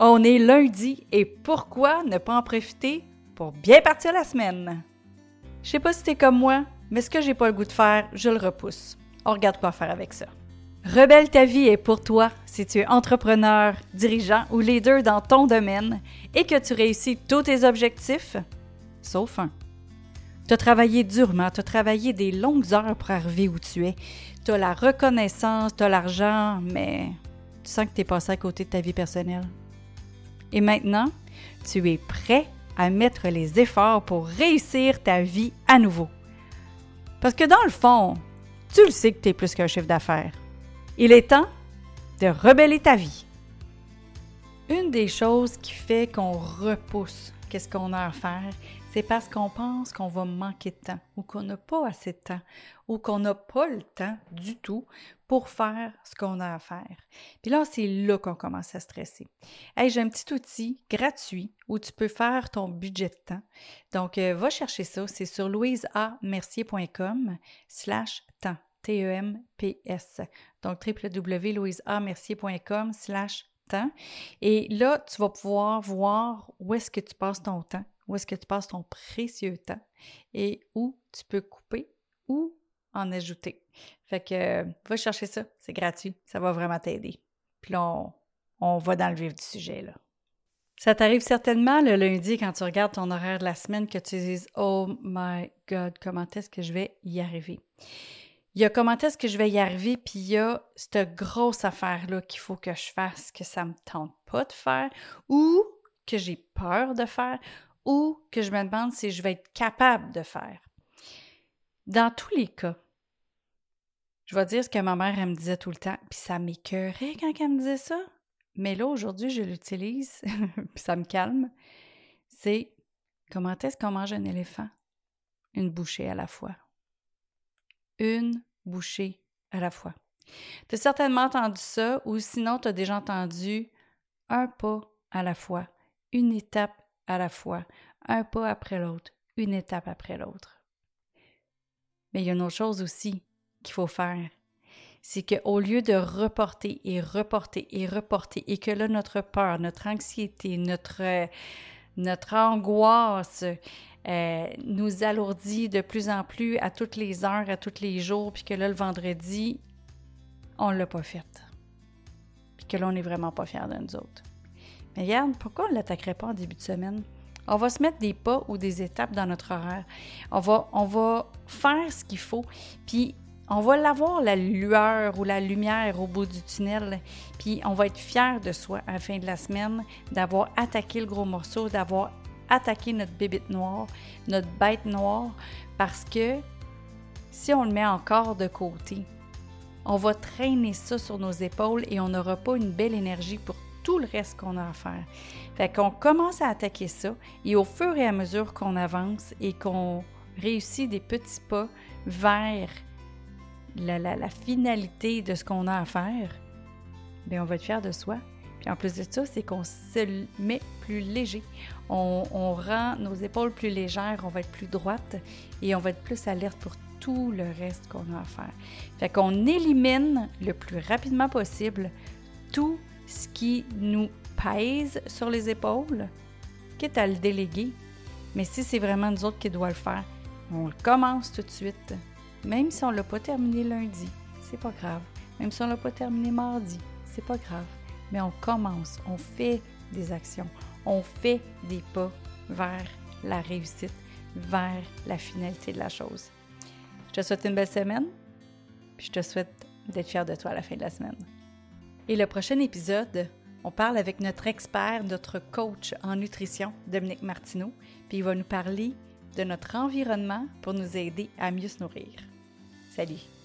On est lundi et pourquoi ne pas en profiter pour bien partir la semaine? Je sais pas si t'es comme moi, mais ce que j'ai pas le goût de faire, je le repousse. On regarde quoi faire avec ça. Rebelle ta vie est pour toi si tu es entrepreneur, dirigeant ou leader dans ton domaine et que tu réussis tous tes objectifs, sauf un. Tu as travaillé durement, tu as travaillé des longues heures pour arriver où tu es. Tu as la reconnaissance, tu as l'argent, mais tu sens que tu es passé à côté de ta vie personnelle. Et maintenant, tu es prêt à mettre les efforts pour réussir ta vie à nouveau. Parce que dans le fond, tu le sais que tu es plus qu'un chiffre d'affaires. Il est temps de rebeller ta vie. Une des choses qui fait qu'on repousse qu'est-ce qu'on a à faire, c'est parce qu'on pense qu'on va manquer de temps ou qu'on n'a pas assez de temps ou qu'on n'a pas le temps du tout pour faire ce qu'on a à faire. Puis là, c'est là qu'on commence à stresser. J'ai un petit outil gratuit où tu peux faire ton budget de temps. Donc, euh, va chercher ça. C'est sur louiseamercier.com slash temps. T-E-M-P-S. Donc, www.louiseamercier.com slash Et là, tu vas pouvoir voir où est-ce que tu passes ton temps où est-ce que tu passes ton précieux temps et où tu peux couper ou en ajouter. Fait que va chercher ça, c'est gratuit, ça va vraiment t'aider. Puis là, on, va dans le vif du sujet là. Ça t'arrive certainement le lundi quand tu regardes ton horaire de la semaine que tu dises Oh my God, comment est-ce que je vais y arriver? Il y a comment est-ce que je vais y arriver, puis il y a cette grosse affaire-là qu'il faut que je fasse, que ça me tente pas de faire, ou que j'ai peur de faire, ou que je me demande si je vais être capable de faire. Dans tous les cas, je vais dire ce que ma mère me disait tout le temps, puis ça m'écœurait quand elle me disait ça. Mais là, aujourd'hui, je l'utilise, puis ça me calme. C'est comment est-ce qu'on mange un éléphant? Une bouchée à la fois. Une bouchée à la fois. Tu as certainement entendu ça, ou sinon, tu as déjà entendu un pas à la fois, une étape à la fois, un pas après l'autre, une étape après l'autre. Mais il y a une autre chose aussi qu'il faut faire. C'est qu'au lieu de reporter et reporter et reporter, et que là, notre peur, notre anxiété, notre, notre angoisse euh, nous alourdit de plus en plus à toutes les heures, à tous les jours, puis que là, le vendredi, on ne l'a pas fait. Puis que là, on n'est vraiment pas fiers de nous autres. Mais regarde, pourquoi on ne l'attaquerait pas en début de semaine? On va se mettre des pas ou des étapes dans notre horaire. On va, on va faire ce qu'il faut, puis on va l'avoir, la lueur ou la lumière au bout du tunnel, puis on va être fier de soi à la fin de la semaine d'avoir attaqué le gros morceau, d'avoir attaqué notre bébite noire, notre bête noire, parce que si on le met encore de côté, on va traîner ça sur nos épaules et on n'aura pas une belle énergie pour tout le reste qu'on a à faire. Fait qu'on commence à attaquer ça et au fur et à mesure qu'on avance et qu'on réussit des petits pas vers la, finalité de ce qu'on a à faire, bien, on va être fier de soi. Puis en plus de ça, c'est qu'on se met plus léger. On, rend nos épaules plus légères, on va être plus droite et on va être plus alerte pour tout le reste qu'on a à faire. Fait qu'on élimine le plus rapidement possible tout ce qui nous pèse sur les épaules, quitte à le déléguer. Mais si c'est vraiment nous autres qui doit le faire, on le commence tout de suite. Même si on ne l'a pas terminé lundi, c'est pas grave. Même si on ne l'a pas terminé mardi, c'est pas grave. Mais on commence, on fait des actions, on fait des pas vers la réussite, vers la finalité de la chose. Je te souhaite une belle semaine, puis je te souhaite d'être fier de toi à la fin de la semaine. Et le prochain épisode, on parle avec notre expert, notre coach en nutrition, Dominique Martineau, puis il va nous parler de notre environnement pour nous aider à mieux se nourrir. Salut!